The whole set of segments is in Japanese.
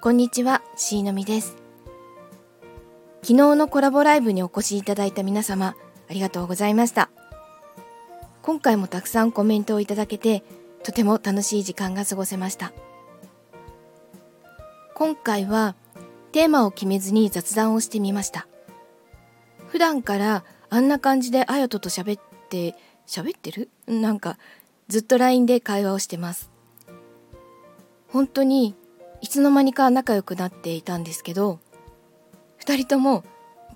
こんにちは、しーのみです。昨日のコラボライブにお越しいただいた皆様、ありがとうございました。今回もたくさんコメントをいただけて、とても楽しい時間が過ごせました。今回はテーマを決めずに雑談をしてみました。普段からあんな感じであやとと喋って、喋ってる？なんかずっと LINE で会話をしてます。本当にいつの間にか仲良くなっていたんですけど2人とも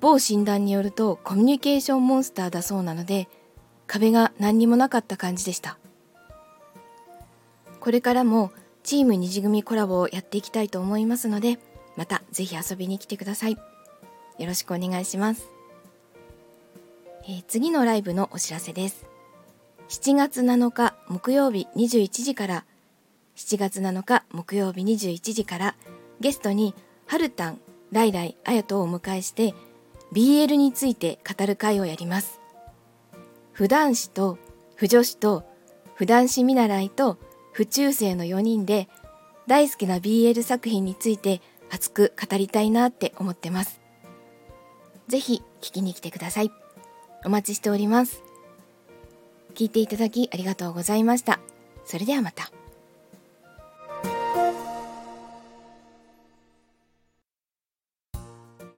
某診断によるとコミュニケーションモンスターだそうなので壁が何にもなかった感じでした。これからもチーム虹組コラボをやっていきたいと思いますのでまたぜひ遊びに来てください。よろしくお願いします、えー、次のライブのお知らせです。7月7日木曜日21時から7月7日木曜日21時からゲストにはるたん、ライライ、あやとをお迎えして BL について語る会をやります。普段子と不女子と普段子見習いと不中世の4人で大好きな BL 作品について熱く語りたいなって思ってます。ぜひ聞きに来てください。お待ちしております。聞いていただきありがとうございました。それではまた。